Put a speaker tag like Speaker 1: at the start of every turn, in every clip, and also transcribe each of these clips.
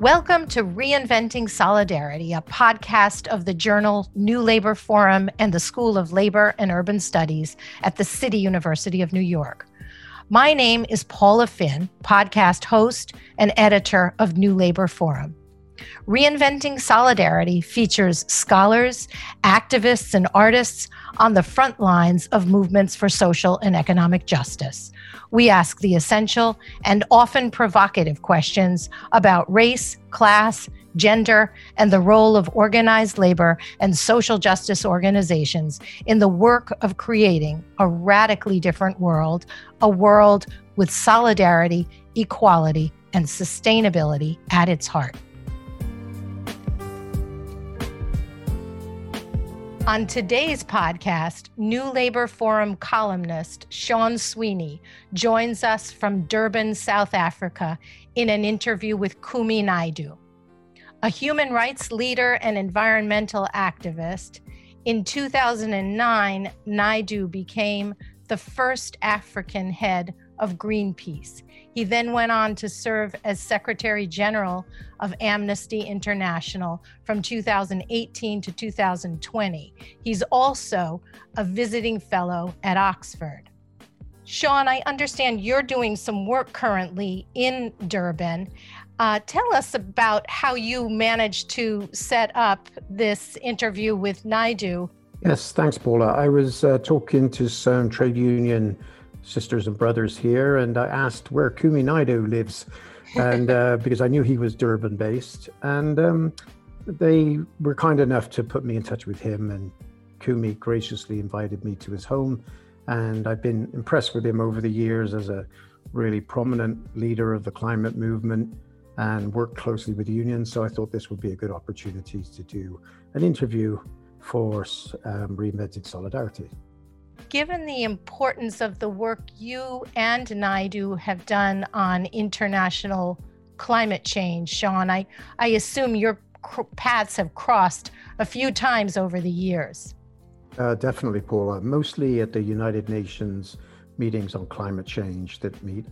Speaker 1: Welcome to Reinventing Solidarity, a podcast of the journal New Labor Forum and the School of Labor and Urban Studies at the City University of New York. My name is Paula Finn, podcast host and editor of New Labor Forum. Reinventing Solidarity features scholars, activists, and artists on the front lines of movements for social and economic justice. We ask the essential and often provocative questions about race, class, gender, and the role of organized labor and social justice organizations in the work of creating a radically different world, a world with solidarity, equality, and sustainability at its heart. On today's podcast, New Labor Forum columnist Sean Sweeney joins us from Durban, South Africa, in an interview with Kumi Naidoo. A human rights leader and environmental activist, in 2009, Naidoo became the first African head of Greenpeace. He then went on to serve as Secretary General of Amnesty International from 2018 to 2020. He's also a visiting fellow at Oxford. Sean, I understand you're doing some work currently in Durban. Uh, tell us about how you managed to set up this interview with Naidoo.
Speaker 2: Yes, thanks, Paula. I was uh, talking to some trade union sisters and brothers here, and I asked where Kumi Naidoo lives, and uh, because I knew he was Durban based, and um, they were kind enough to put me in touch with him, and Kumi graciously invited me to his home, and I've been impressed with him over the years as a really prominent leader of the climate movement and worked closely with unions. So I thought this would be a good opportunity to do an interview for um, Reinventing Solidarity
Speaker 1: given the importance of the work you and Naidoo have done on international climate change, Sean, I, I assume your paths have crossed a few times over the years.
Speaker 2: Uh, definitely, Paula. Mostly at the United Nations meetings on climate change that meet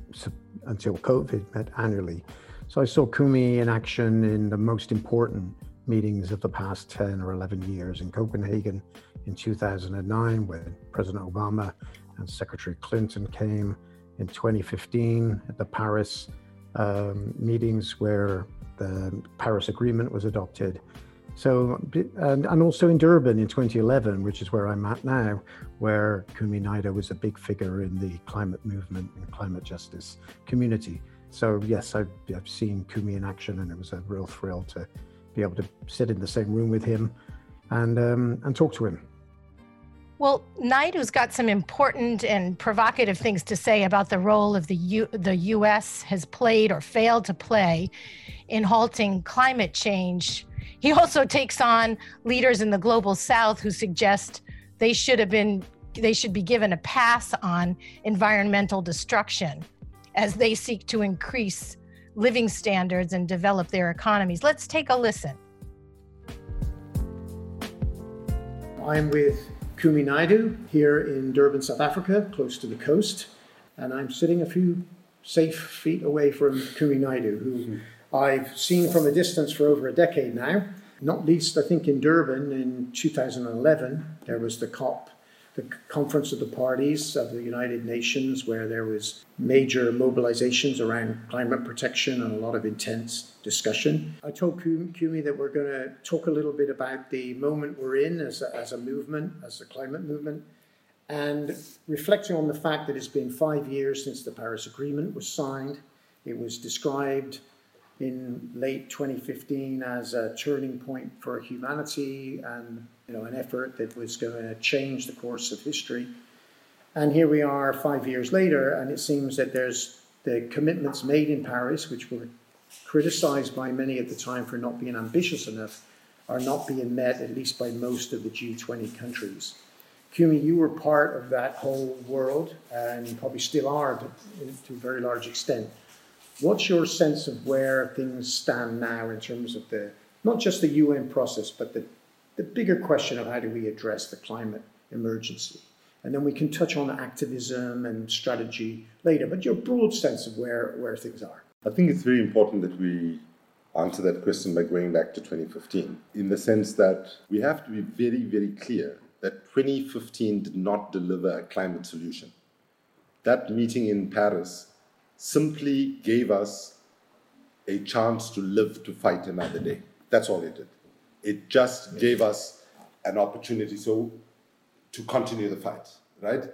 Speaker 2: until COVID met annually. So I saw Kumi in action in the most important meetings of the past 10 or 11 years in Copenhagen in 2009 when President Obama and Secretary Clinton came, in 2015 at the Paris um, meetings where the Paris Agreement was adopted. So, and, and also in Durban in 2011, which is where I'm at now, where Kumi Naidoo was a big figure in the climate movement and climate justice community. So, yes, I've, I've seen Kumi in action, and it was a real thrill to be able to sit in the same room with him and um, and talk to him.
Speaker 1: Well, Naidoo's got some important and provocative things to say about the role of the U- the U.S. has played or failed to play in halting climate change. He also takes on leaders in the global South who suggest they should have been they should be given a pass on environmental destruction as they seek to increase living standards and develop their economies. Let's take a listen.
Speaker 3: I'm with Kumi Naidoo here in Durban, South Africa, close to the coast. And I'm sitting a few safe feet away from Kumi Naidoo, who mm-hmm. I've seen from a distance for over a decade now. Not least, I think, in Durban in 2011, there was the COP the Conference of the Parties of the United Nations, where there was major mobilizations around climate protection and a lot of intense discussion. I told Kumi that we're going to talk a little bit about the moment we're in as a, as a movement, as a climate movement, and reflecting on the fact that it's been five years since the Paris Agreement was signed. It was described in late 2015 as a turning point for humanity and you know an effort that was going to change the course of history. And here we are five years later, and it seems that there's the commitments made in Paris, which were criticized by many at the time for not being ambitious enough, are not being met, at least by most of the G20 countries. Kumi, you were part of that whole world, and you probably still are to, to a very large extent. What's your sense of where things stand now in terms of the not just the UN process, but the, the bigger question of how do we address the climate emergency? And then we can touch on activism and strategy later, but your broad sense of where, where things are.
Speaker 4: I think it's very important that we answer that question by going back to 2015 in the sense that we have to be very, very clear that 2015 did not deliver a climate solution. That meeting in Paris simply gave us a chance to live to fight another day. That's all it did. It just gave us an opportunity so to continue the fight, right?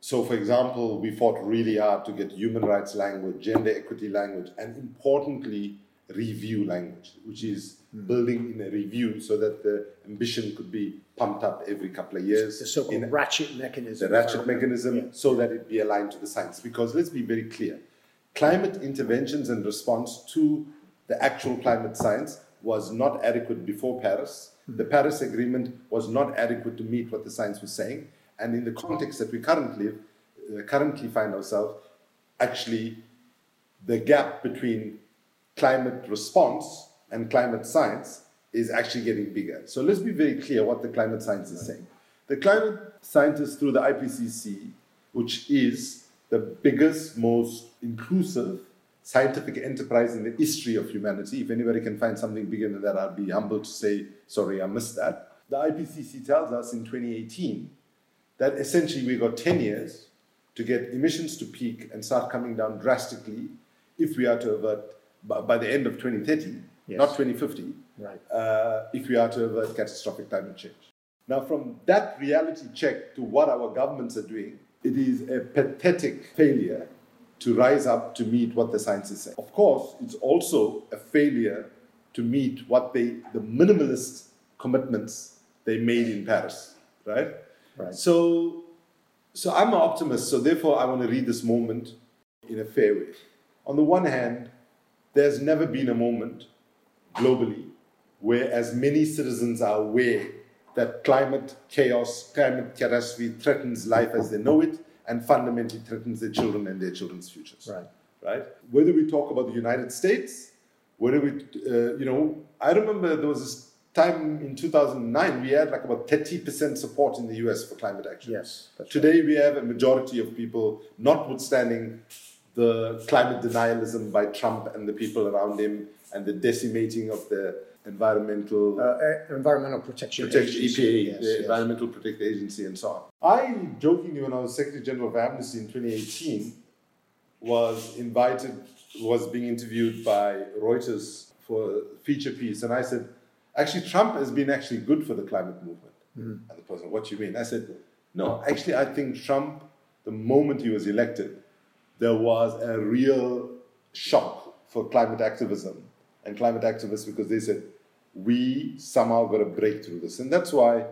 Speaker 4: So, for example, we fought really hard to get human rights language, gender equity language, and importantly, review language, which is mm. building in a review so that the ambition could be pumped up every couple of years.
Speaker 3: The so-called
Speaker 4: in
Speaker 3: ratchet mechanism.
Speaker 4: The ratchet mechanism, yeah. so that it be aligned to the science. Because let's be very clear, climate interventions and response to the actual climate science was not adequate before Paris. The Paris Agreement was not adequate to meet what the science was saying. And in the context that we currently uh, currently find ourselves, actually, the gap between climate response and climate science is actually getting bigger. So let's be very clear what the climate science is saying. The climate scientists through the IPCC, which is the biggest, most inclusive scientific enterprise in the history of humanity. If anybody can find something bigger than that, I'd be humble to say, sorry, I missed that. The IPCC tells us in 2018 that essentially we got 10 years to get emissions to peak and start coming down drastically if we are to avert by the end of 2030, yes. not 2050,
Speaker 3: right.
Speaker 4: Uh, if we are to avert catastrophic climate change. Now, from that reality check to what our governments are doing, it is a pathetic failure to rise up to meet what the science is saying. Of course, it's also a failure to meet what they, the minimalist commitments they made in Paris, right?
Speaker 3: Right.
Speaker 4: So, so I'm an optimist. So therefore, I want to read this moment in a fair way. On the one hand, there's never been a moment globally where as many citizens are aware that climate chaos, climate catastrophe threatens life as they know it and fundamentally threatens their children and their children's futures.
Speaker 3: Right.
Speaker 4: Right? Whether we talk about the United States, whether we, uh, you know, I remember there was this time in 2009 we had like about 30% support in the US for climate action.
Speaker 3: Yes.
Speaker 4: Today right. we have a majority of people, notwithstanding the climate denialism by Trump and the people around him and the decimating of the environmental
Speaker 3: uh, environmental protection,
Speaker 4: protection EPA, yes, the yes. Environmental Protection Agency, and so on. I jokingly, when I was Secretary General of Amnesty in 2018, was invited, was being interviewed by Reuters for a feature piece, and I said, actually, Trump has been actually good for the climate movement. Mm-hmm. And the person, what do you mean? I said, no, actually, I think Trump, the moment he was elected, there was a real shock for climate activism and climate activists because they said, we somehow got to break through this. And that's why,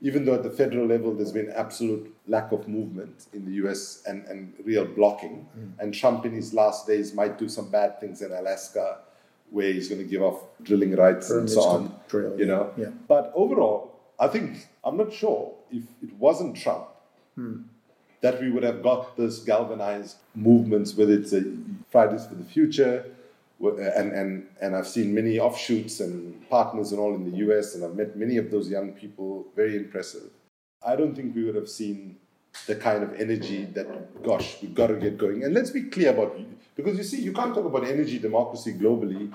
Speaker 4: even though at the federal level there's been absolute lack of movement in the US and, and real blocking, mm. and Trump in his last days might do some bad things in Alaska where he's going to give off drilling rights and so on.
Speaker 3: Drill,
Speaker 4: you know?
Speaker 3: Yeah.
Speaker 4: But overall, I think, I'm not sure if it wasn't Trump.
Speaker 3: Mm
Speaker 4: that we would have got this galvanized movements, whether it's a Fridays for the Future, and, and, and I've seen many offshoots and partners and all in the US, and I've met many of those young people, very impressive. I don't think we would have seen the kind of energy that, gosh, we've got to get going. And let's be clear about because you see, you can't talk about energy democracy globally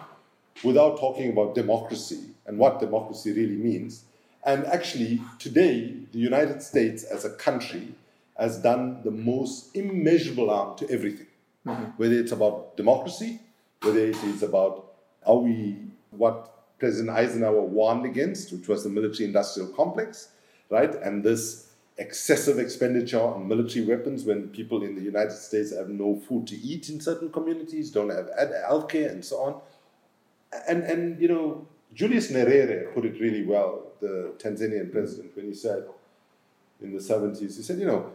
Speaker 4: without talking about democracy and what democracy really means. And actually, today, the United States as a country has done the most immeasurable harm to everything.
Speaker 3: Mm-hmm.
Speaker 4: Whether it's about democracy, whether it is about how we, what President Eisenhower warned against, which was the military industrial complex, right? And this excessive expenditure on military weapons when people in the United States have no food to eat in certain communities, don't have health care, and so on. And, and, you know, Julius Nyerere put it really well, the Tanzanian president, when he said in the 70s, he said, you know,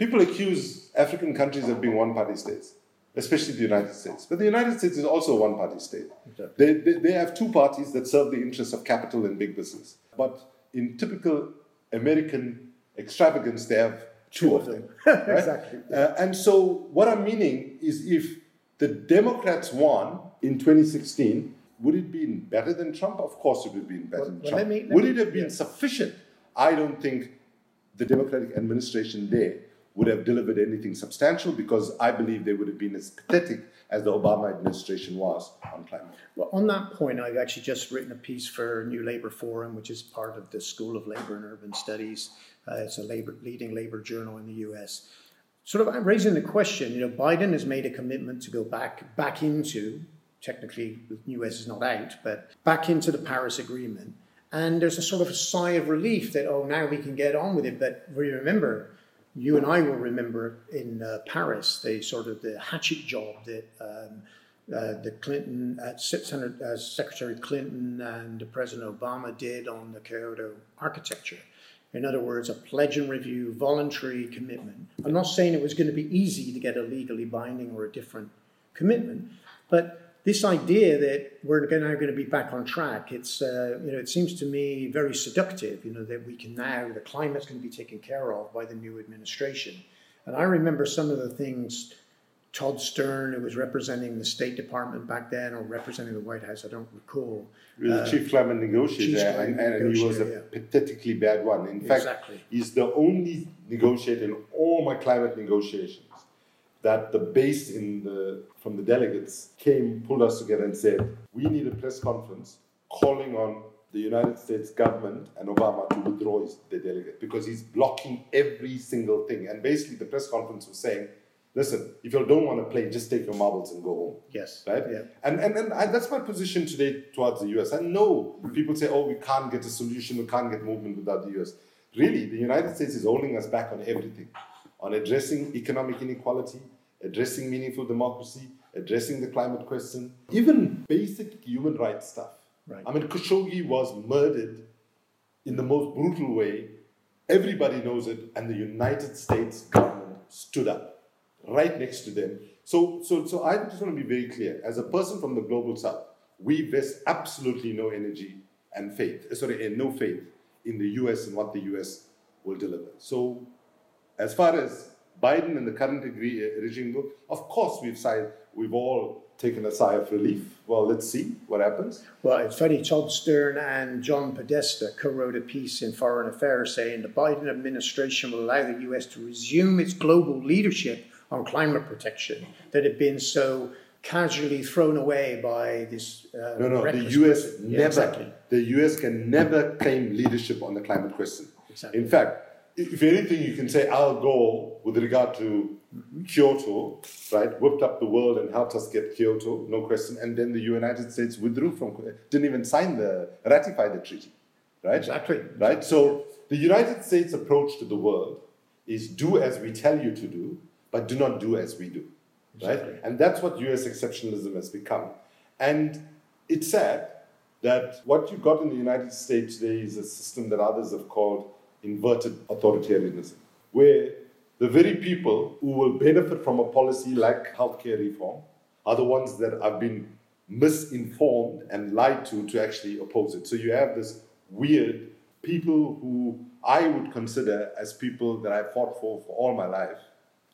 Speaker 4: People accuse African countries of being one party states, especially the United States. But the United States is also a one party state. Exactly. They, they, they have two parties that serve the interests of capital and big business. But in typical American extravagance, they have two of them.
Speaker 3: right? exactly.
Speaker 4: Uh, and so, what I'm meaning is if the Democrats won in 2016, would it be better than Trump? Of course, it would have been better well, than well, Trump. Me, would me, it have been yeah. sufficient? I don't think the Democratic administration there would have delivered anything substantial because I believe they would have been as pathetic as the Obama administration was on climate.
Speaker 3: Well, on that point, I've actually just written a piece for New Labor Forum, which is part of the School of Labor and Urban Studies. Uh, it's a labor, leading labor journal in the US. Sort of raising the question, you know, Biden has made a commitment to go back back into, technically the US is not out, but back into the Paris Agreement. And there's a sort of a sigh of relief that, oh, now we can get on with it. But we remember you and I will remember in uh, Paris the sort of the hatchet job that um, uh, the Clinton, uh, uh, Secretary Clinton and President Obama did on the Kyoto architecture. In other words, a pledge and review, voluntary commitment. I'm not saying it was going to be easy to get a legally binding or a different commitment, but this idea that we're now going to be back on track, it's, uh, you know, it seems to me very seductive, you know, that we can now, the climate's going to be taken care of by the new administration. And I remember some of the things Todd Stern, who was representing the State Department back then, or representing the White House, I don't recall.
Speaker 4: He was uh, the chief climate negotiator, chief and, and, and he was a yeah. pathetically bad one. In fact, exactly. he's the only negotiator in all my climate negotiations that the base in the from the delegates came, pulled us together, and said, "We need a press conference calling on the United States government and Obama to withdraw his, the delegate because he's blocking every single thing." And basically, the press conference was saying, "Listen, if you don't want to play, just take your marbles and go home."
Speaker 3: Yes.
Speaker 4: Right.
Speaker 3: Yeah.
Speaker 4: And and, and I, that's my position today towards the U.S. I know people say, "Oh, we can't get a solution, we can't get movement without the U.S." Really, the United States is holding us back on everything on addressing economic inequality, addressing meaningful democracy, addressing the climate question, even basic human rights stuff.
Speaker 3: Right.
Speaker 4: I mean, Khashoggi was murdered in the most brutal way. Everybody knows it, and the United States government stood up right next to them. So, so, so I just want to be very clear. As a person from the global south, we vest absolutely no energy and faith, sorry, and no faith in the US and what the US will deliver. So, as far as Biden and the current uh, regime go, of course we've signed, we've all taken a sigh of relief. Well, let's see what happens.
Speaker 3: Well, it's funny. Todd Stern and John Podesta co-wrote a piece in Foreign Affairs saying the Biden administration will allow the U.S. to resume its global leadership on climate protection that had been so casually thrown away by this.
Speaker 4: Uh, no, no. The U.S. never. Yeah, exactly. The U.S. can never claim leadership on the climate question.
Speaker 3: Exactly.
Speaker 4: In fact, if anything, you can say our goal with regard to Kyoto, right, whipped up the world and helped us get Kyoto, no question. And then the United States withdrew from, didn't even sign the, ratify the treaty, right?
Speaker 3: Exactly.
Speaker 4: Right. So the United States approach to the world is do as we tell you to do, but do not do as we do, exactly. right? And that's what U.S. exceptionalism has become. And it's sad that what you got in the United States today is a system that others have called inverted authoritarianism, where the very people who will benefit from a policy like healthcare reform are the ones that have been misinformed and lied to to actually oppose it. So you have this weird people who I would consider as people that I fought for for all my life,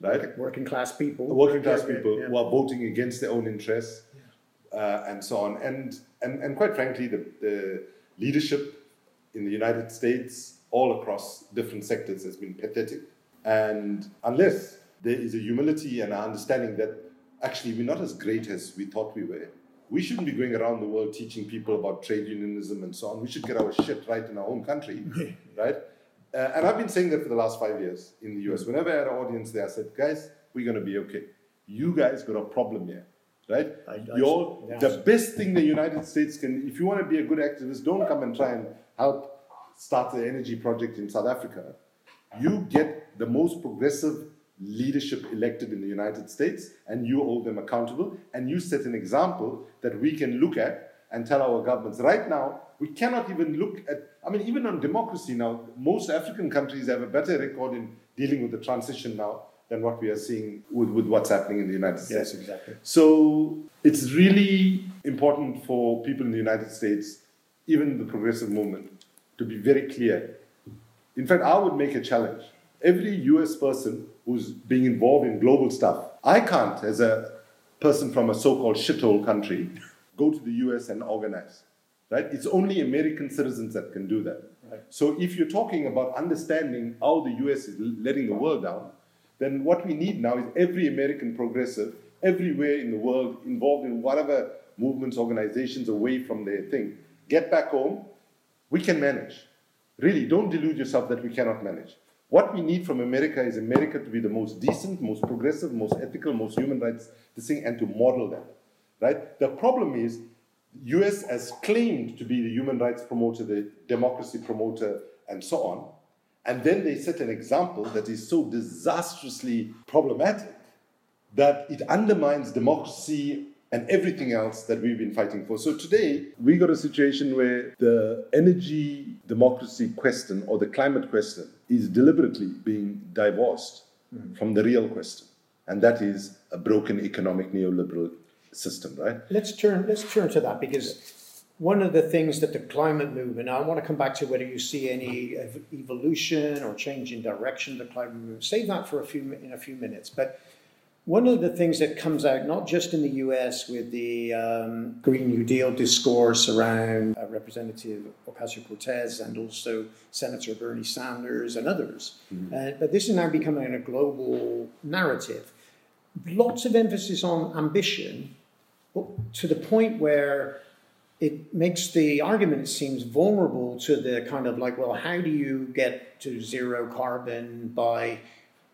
Speaker 4: right?
Speaker 3: Working class people.
Speaker 4: Working class yeah, people yeah. who are voting against their own interests yeah. uh, and so on. And, and, and quite frankly, the, the leadership in the United States all across different sectors has been pathetic. And unless there is a humility and an understanding that actually we're not as great as we thought we were, we shouldn't be going around the world teaching people about trade unionism and so on. We should get our shit right in our own country, right? Uh, and I've been saying that for the last five years in the US. Whenever I had an audience there, I said, guys, we're going to be okay. You guys got a problem here, right? I, I, You're, yeah. The best thing the United States can, if you want to be a good activist, don't come and try and help start the energy project in South Africa, you get the most progressive leadership elected in the United States and you hold them accountable and you set an example that we can look at and tell our governments. Right now, we cannot even look at, I mean, even on democracy now, most African countries have a better record in dealing with the transition now than what we are seeing with, with what's happening in the United States.
Speaker 3: Yes, exactly.
Speaker 4: So it's really important for people in the United States, even the progressive movement, to be very clear. In fact, I would make a challenge. Every US person who's being involved in global stuff, I can't, as a person from a so called shithole country, go to the US and organize. Right? It's only American citizens that can do that.
Speaker 3: Right.
Speaker 4: So if you're talking about understanding how the US is letting the world down, then what we need now is every American progressive, everywhere in the world, involved in whatever movements, organizations away from their thing, get back home. We can manage. Really, don't delude yourself that we cannot manage. What we need from America is America to be the most decent, most progressive, most ethical, most human rights this thing, and to model that. Right? The problem is, US has claimed to be the human rights promoter, the democracy promoter, and so on. And then they set an example that is so disastrously problematic that it undermines democracy and everything else that we've been fighting for. So today, we got a situation where the energy democracy question or the climate question is deliberately being divorced mm-hmm. from the real question. And that is a broken economic neoliberal system, right?
Speaker 3: Let's turn let's turn to that because one of the things that the climate movement, I want to come back to whether you see any evolution or change in direction of the climate movement. Save that for a few in a few minutes. But one of the things that comes out, not just in the US with the um, Green New Deal discourse around uh, Representative Ocasio Cortez and also Senator Bernie Sanders and others, mm-hmm. uh, but this is now becoming a global narrative. Lots of emphasis on ambition to the point where it makes the argument, it seems, vulnerable to the kind of like, well, how do you get to zero carbon by,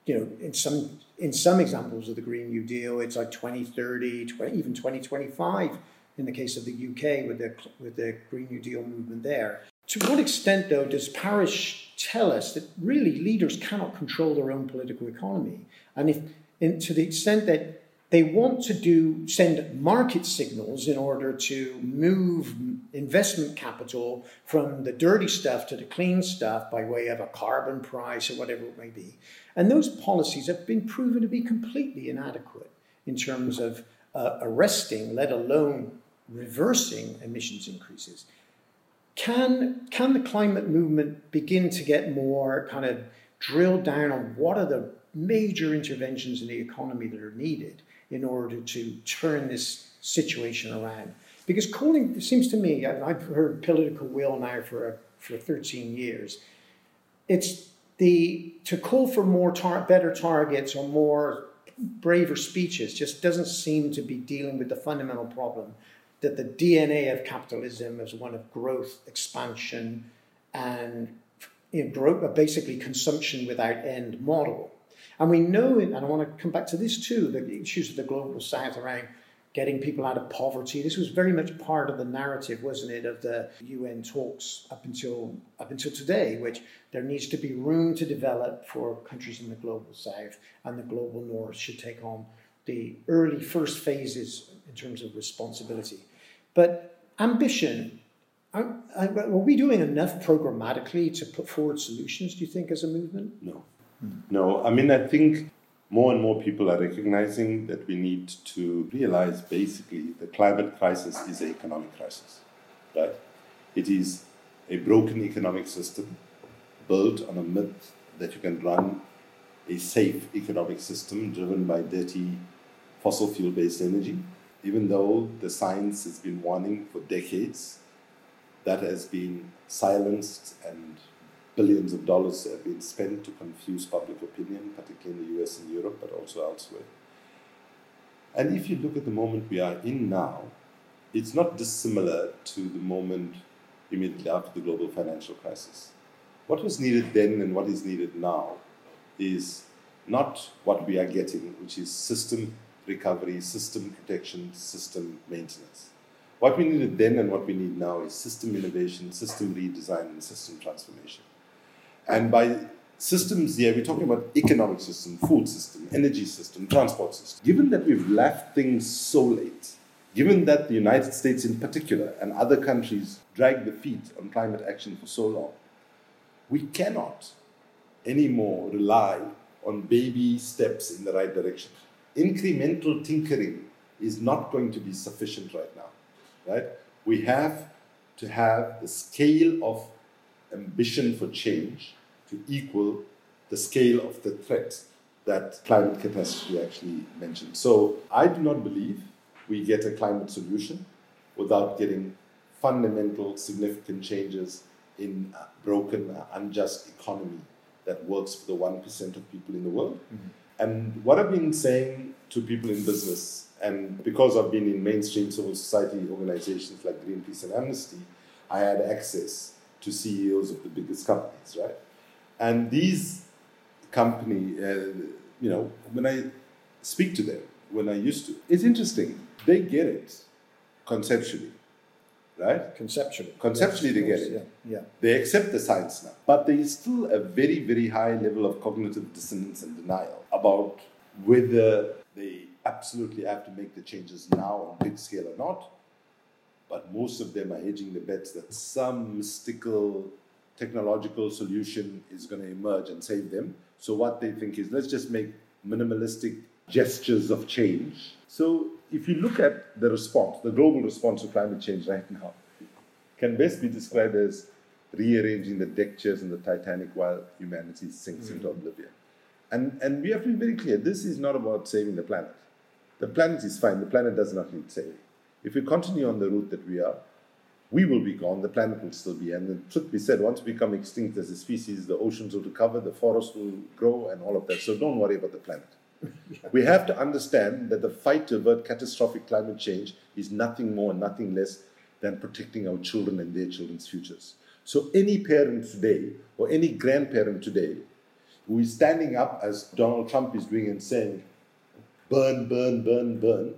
Speaker 3: you know, in some in some examples of the Green New Deal, it's like 2030, 20, even 2025 in the case of the UK with the, with the Green New Deal movement there. To what extent, though, does Paris tell us that really leaders cannot control their own political economy? And if, in, to the extent that they want to do send market signals in order to move investment capital from the dirty stuff to the clean stuff by way of a carbon price or whatever it may be. And those policies have been proven to be completely inadequate in terms of uh, arresting, let alone reversing emissions increases. Can, can the climate movement begin to get more kind of drilled down on what are the major interventions in the economy that are needed in order to turn this situation around. Because calling, it seems to me, I've heard political will now for, for 13 years, it's the, to call for more tar- better targets or more braver speeches just doesn't seem to be dealing with the fundamental problem that the DNA of capitalism is one of growth, expansion, and you know, basically consumption without end model. And we know, and I want to come back to this too, the issues of the global south around getting people out of poverty. This was very much part of the narrative, wasn't it, of the UN talks up until up until today, which there needs to be room to develop for countries in the global south, and the global north should take on the early first phases in terms of responsibility. But ambition. Are, are we doing enough programmatically to put forward solutions, do you think, as a movement?
Speaker 4: No. No, I mean, I think more and more people are recognizing that we need to realize basically the climate crisis is an economic crisis, right? It is a broken economic system built on a myth that you can run a safe economic system driven by dirty fossil fuel based energy. Even though the science has been warning for decades, that has been silenced and billions of dollars have been spent to confuse public opinion, particularly in the US and Europe, but also elsewhere. And if you look at the moment we are in now, it's not dissimilar to the moment immediately after the global financial crisis. What was needed then and what is needed now is not what we are getting, which is system recovery, system protection, system maintenance. What we needed then and what we need now is system innovation, system redesign, and system transformation. And by systems here, we're talking about economic system, food system, energy system, transport system. Given that we've left things so late, given that the United States in particular and other countries drag the feet on climate action for so long, we cannot anymore rely on baby steps in the right direction. Incremental tinkering is not going to be sufficient right now, right? We have to have the scale of ambition for change to equal the scale of the threat that climate catastrophe actually mentioned. So I do not believe we get a climate solution without getting fundamental, significant changes in a broken, unjust economy that works for the 1% of people in the world. Mm-hmm. And what I've been saying to people in business, and because I've been in mainstream civil society organizations like Greenpeace and Amnesty, I had access to CEOs of the biggest companies, right? And these company, uh, you know, when I speak to them, when I used to, it's interesting. They get it conceptually, right?
Speaker 3: Conceptually.
Speaker 4: Conceptually, they get it.
Speaker 3: Yeah. yeah.
Speaker 4: They accept the science now. But there is still a very, very high level of cognitive dissonance and denial about whether they absolutely have to make the changes now on big scale or not. But most of them are hedging the bets that some mystical technological solution is going to emerge and save them. So what they think is let's just make minimalistic gestures of change. So if you look at the response, the global response to climate change right now, can best be described as rearranging the deck chairs in the Titanic while humanity sinks mm-hmm. into oblivion. And, and we have to be very clear this is not about saving the planet. The planet is fine, the planet does not need saving. If we continue on the route that we are, we will be gone, the planet will still be. And the truth be said, once we become extinct as a species, the oceans will recover, the forests will grow, and all of that. So don't worry about the planet. we have to understand that the fight to avert catastrophic climate change is nothing more and nothing less than protecting our children and their children's futures. So any parent today or any grandparent today who is standing up as Donald Trump is doing and saying, burn, burn, burn, burn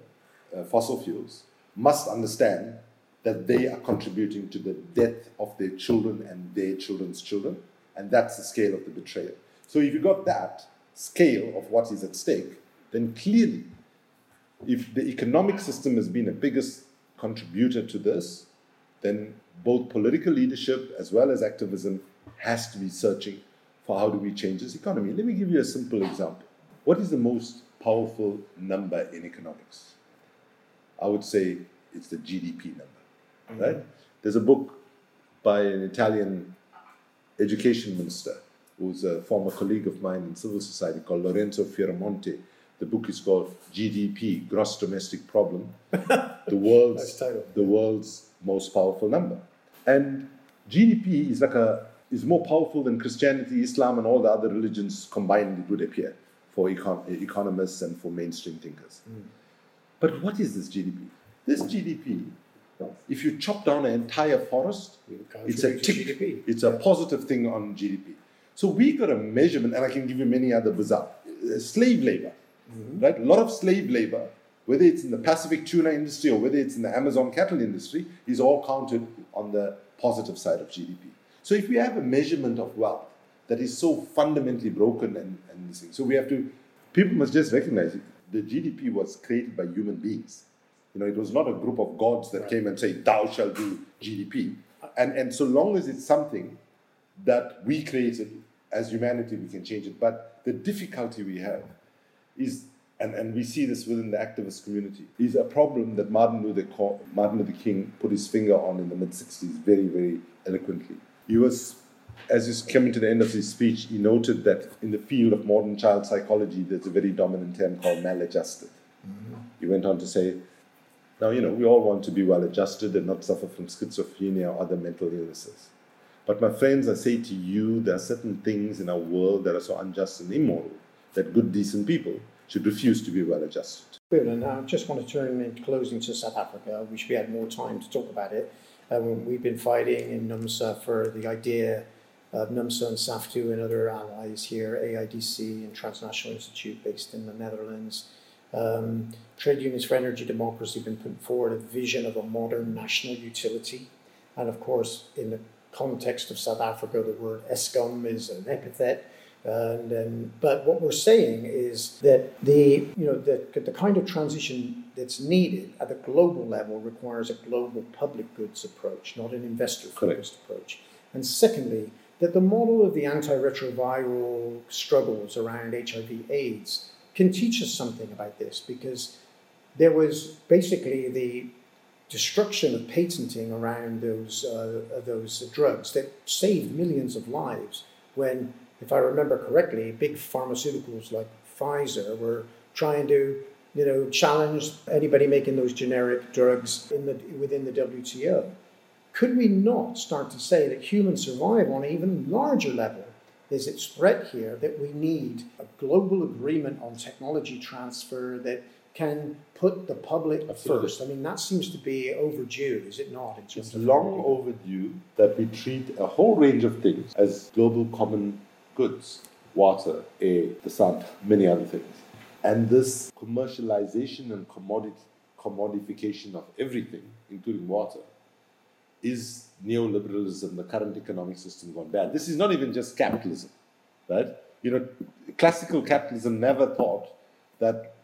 Speaker 4: uh, fossil fuels, must understand that they are contributing to the death of their children and their children's children. And that's the scale of the betrayal. So if you got that scale of what is at stake, then clearly, if the economic system has been a biggest contributor to this, then both political leadership as well as activism has to be searching for how do we change this economy. Let me give you a simple example. What is the most powerful number in economics? I would say it's the GDP number mm-hmm. right? There's a book by an Italian education minister who's a former colleague of mine in civil society called Lorenzo Fioramonti. The book is called GDP, Gross Domestic Problem, the world's the world's most powerful number. And GDP is like a is more powerful than Christianity, Islam, and all the other religions combined. It would appear for econ- economists and for mainstream thinkers. Mm. But what is this GDP? This GDP if you chop down an entire forest, it's a tick. GDP. It's a positive thing on GDP. So we got a measurement, and I can give you many other bizarre uh, slave labor, mm-hmm. right? A lot of slave labor, whether it's in the Pacific tuna industry or whether it's in the Amazon cattle industry, is all counted on the positive side of GDP. So if we have a measurement of wealth that is so fundamentally broken and, and this thing, so we have to, people must just recognize it. The GDP was created by human beings. You know, it was not a group of gods that right. came and say, "Thou shall do GDP." And and so long as it's something that we created as humanity, we can change it. But the difficulty we have is, and, and we see this within the activist community, is a problem that Martin Luther, Martin Luther King put his finger on in the mid 60s very, very eloquently. He was, as he's coming to the end of his speech, he noted that in the field of modern child psychology, there's a very dominant term called maladjusted. Mm-hmm. He went on to say, now, you know, we all want to be well adjusted and not suffer from schizophrenia or other mental illnesses. But my friends, I say to you, there are certain things in our world that are so unjust and immoral that good, decent people should refuse to be well adjusted.
Speaker 3: Good, and I just want to turn in closing to South Africa. I wish we had more time to talk about it. Um, we've been fighting in NUMSA for the idea of NUMSA and SAFTU and other allies here, AIDC and Transnational Institute based in the Netherlands, um, Trade Unions for Energy Democracy have been putting forward a vision of a modern national utility. And of course, in the context of South Africa, the word Eskom is an epithet. And, and but what we're saying is that the you know the, the kind of transition that's needed at the global level requires a global public goods approach, not an investor focused approach. And secondly, that the model of the antiretroviral struggles around HIV/AIDS can teach us something about this because there was basically the destruction of patenting around those uh, those drugs that saved millions of lives. When, if I remember correctly, big pharmaceuticals like Pfizer were trying to you know challenge anybody making those generic drugs in the within the WTO. Could we not start to say that humans survive on an even larger level there's its threat here that we need a global agreement on technology transfer that can put the public
Speaker 4: Absolutely.
Speaker 3: first. I mean, that seems to be overdue, is it not?
Speaker 4: It's long overdue that we treat a whole range of things as global common goods water, air, the sun, many other things. And this commercialization and commodity, commodification of everything, including water, is neoliberalism, the current economic system gone bad. This is not even just capitalism, right? You know, classical capitalism never thought that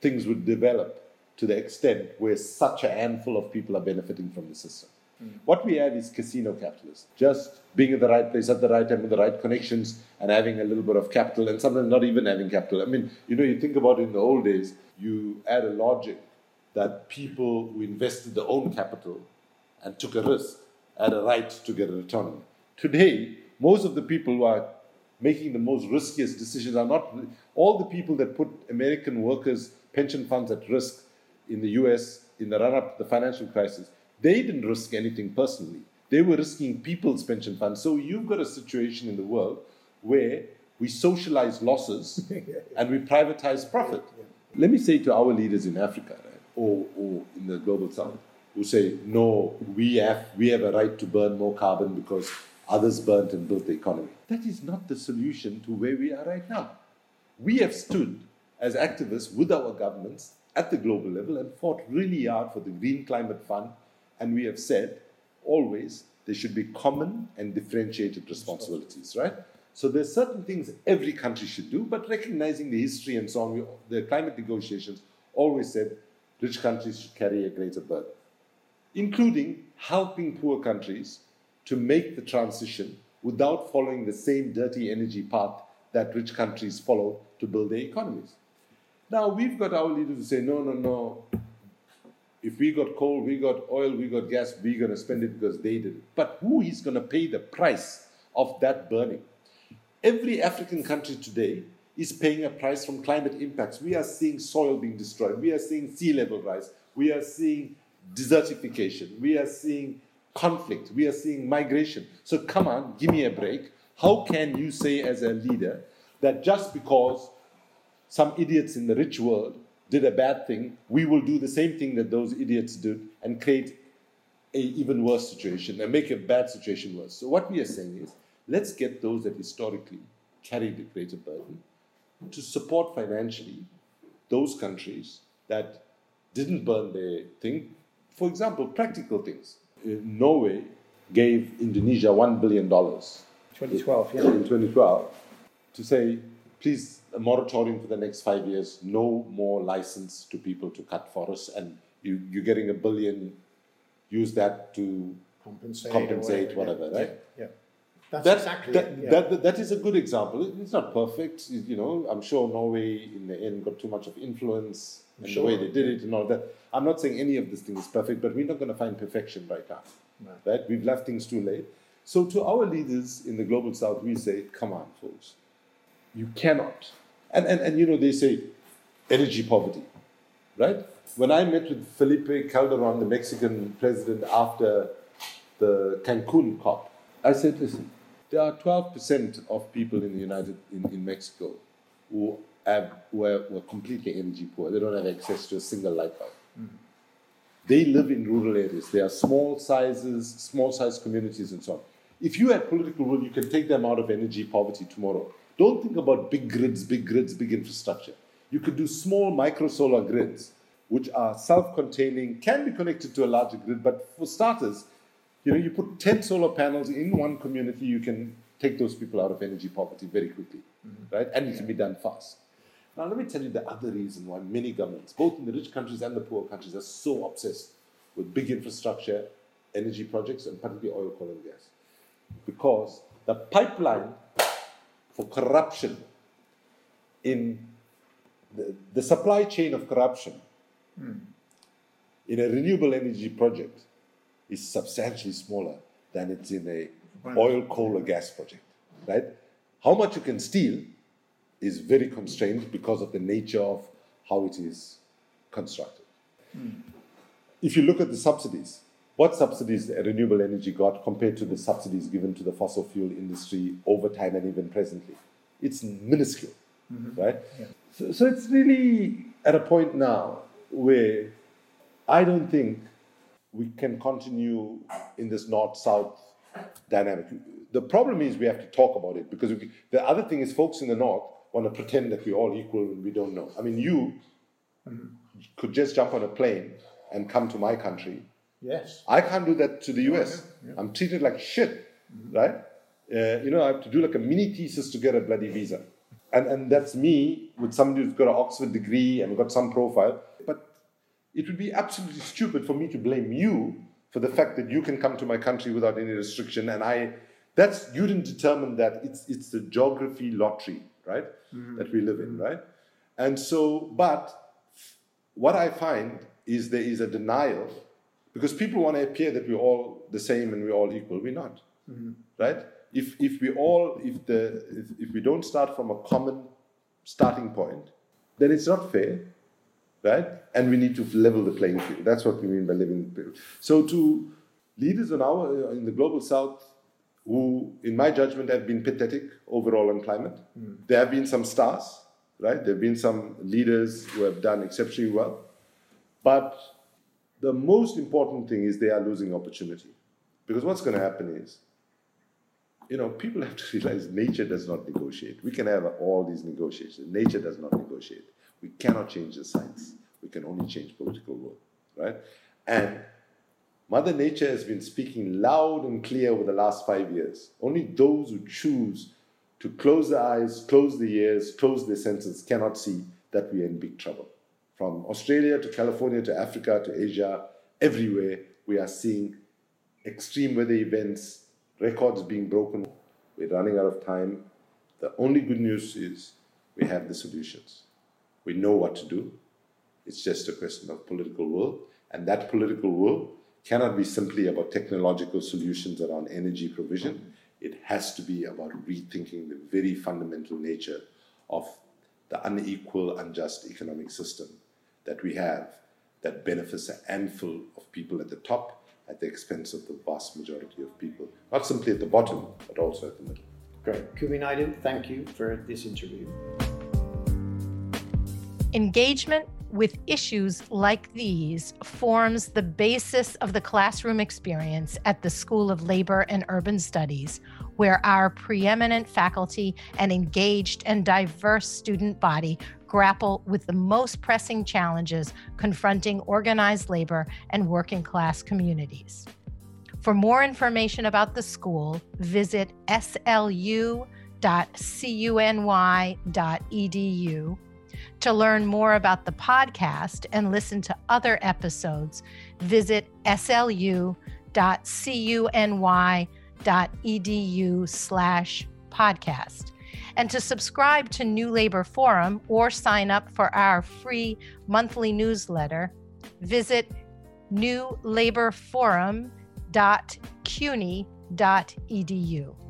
Speaker 4: things would develop to the extent where such a handful of people are benefiting from the system. Hmm. What we have is casino capitalism, just being at the right place at the right time with the right connections and having a little bit of capital and sometimes not even having capital. I mean, you know, you think about it in the old days, you had a logic that people who invested their own capital and took a risk had a right to get a return. Today, most of the people who are making the most riskiest decisions are not all the people that put American workers' pension funds at risk in the US in the run up to the financial crisis. They didn't risk anything personally. They were risking people's pension funds. So you've got a situation in the world where we socialize losses and we privatize profit. Let me say to our leaders in Africa right, or, or in the global south who say, no, we have, we have a right to burn more carbon because others burnt and built the economy. That is not the solution to where we are right now. We have stood as activists with our governments at the global level and fought really hard for the Green Climate Fund. And we have said always there should be common and differentiated responsibilities, right? So there's certain things every country should do, but recognizing the history and so on, we, the climate negotiations always said rich countries should carry a greater burden, including helping poor countries to make the transition without following the same dirty energy path that rich countries follow to build their economies. Now we've got our leaders who say, no, no, no. If we got coal, we got oil, we got gas, we're going to spend it because they did it. But who is going to pay the price of that burning? Every African country today is paying a price from climate impacts. We are seeing soil being destroyed. We are seeing sea level rise. We are seeing desertification. We are seeing conflict. We are seeing migration. So come on, give me a break. How can you say as a leader that just because some idiots in the rich world did a bad thing, we will do the same thing that those idiots did and create a even worse situation and make a bad situation worse. So what we are saying is, let's get those that historically carried the greater burden to support financially those countries that didn't burn their thing. For example, practical things. Uh, Norway gave Indonesia $1 billion
Speaker 3: 2012, yeah.
Speaker 4: in 2012 to say, please, a moratorium for the next five years, no more license to people to cut forests, and you, you're getting a billion, use that to
Speaker 3: Compensate,
Speaker 4: compensate,
Speaker 3: whatever,
Speaker 4: whatever, right?
Speaker 3: Yeah. yeah. That's
Speaker 4: That,
Speaker 3: exactly
Speaker 4: that,
Speaker 3: it. Yeah.
Speaker 4: that, that is a good example. It's not perfect, you know. I'm sure Norway in the end got too much of influence in
Speaker 3: Sure.
Speaker 4: the way they did it and all that. I'm not saying any of this thing is perfect, but we're not going to find perfection right now.
Speaker 3: Right.
Speaker 4: Right? We've left things too late. So to our leaders in the global south, we say, come on, folks. You cannot. And, and, and you know, they say energy poverty, right? When I met with Felipe Calderon, the Mexican president, after the Cancun COP, I said, listen, there are 12% of people in the United, in, in Mexico who, have, who, are, completely energy poor. They don't have access to a single light bulb. Hmm. They live in rural areas. They are small sizes, small size communities and so on. If you had political will, you can take them out of energy poverty tomorrow. Don't think about big grids, big grids, big infrastructure. You could do small micro solar grids, which are self-containing, can be connected to a larger grid, but for starters, you know, you put 10 solar panels in one community, you can take those people out of energy poverty very quickly, mm-hmm. right? And it can be done fast. Now, let me tell you the other reason why many governments, both in the rich countries and the poor countries, are so obsessed with big infrastructure, energy projects, and particularly oil, coal, and gas. Because the pipeline for corruption in the, the supply chain of corruption in a renewable energy project is substantially smaller than it's in a oil, coal, or gas project, right? How much you can steal is very constrained because of the nature of how it is constructed. If you look at the subsidies, what subsidies renewable energy got compared to the subsidies given to the fossil fuel industry over time and even presently. It's minuscule, mm-hmm. right? Yeah. So, so it's really at a point now where I don't think we can continue in this north south dynamic. The problem is we have to talk about it because we, the other thing is folks in the north want to pretend that we're all equal when we don't know. I mean, you mm-hmm. could just jump on a plane and come to my country.
Speaker 3: Yes.
Speaker 4: I can't do that to the US. Yeah, yeah. I'm treated like shit, mm-hmm. right? Uh, you know, I have to do like a mini thesis to get a bloody visa. And, and that's me with somebody who's got an Oxford degree and got some profile. But it would be absolutely stupid for me to blame you for the fact that you can come to my country without any restriction. And I, that's, you didn't determine that. It's, it's the geography lottery, right? Mm-hmm. That we live in, right? And so, but what I find is there is a denial because people want to appear that we're all the same and we're all equal. We're not, mm-hmm. right? If if we all if the if, if we don't start from a common starting point, then it's not fair, right? And we need to level the playing field. That's what we mean by living. So to leaders in our in the global south who, in my judgment, have been pathetic overall on climate. Mm. There have been some stars, right? There have been some leaders who have done exceptionally well. But the most important thing is they are losing opportunity. Because what's going to happen is, you know, people have to realize nature does not negotiate. We can have all these negotiations. Nature does not negotiate. We cannot change the science. We can only change political will, right? And Mother Nature has been speaking loud and clear over the last five years. Only those who choose to close their eyes, close their ears, close their senses cannot see that we are in big trouble. From Australia to California to Africa to Asia, everywhere we are seeing extreme weather events, records being broken. We're running out of time. The only good news is we have the solutions. We know what to do. It's just a question of political will. And that political will cannot be simply about technological solutions around energy provision. It has to be about rethinking the very fundamental nature of the unequal, unjust economic system that we have that benefits a handful of people at the top at the expense of the vast majority of people, not simply at the bottom, but also at the middle.
Speaker 3: Great. Kumi Naidoo, thank you for this interview.
Speaker 1: Engagement with issues like these forms the basis of the classroom experience at the School of Labor and Urban Studies, where our preeminent faculty and engaged and diverse student body grapple with the most pressing challenges confronting organized labor and working class communities. For more information about the school, visit slu.cuny.edu. To learn more about the podcast and listen to other episodes, visit slu.cuny.edu slash podcast. And to subscribe to New Labor Forum or sign up for our free monthly newsletter, visit newlaborforum.cuny.edu.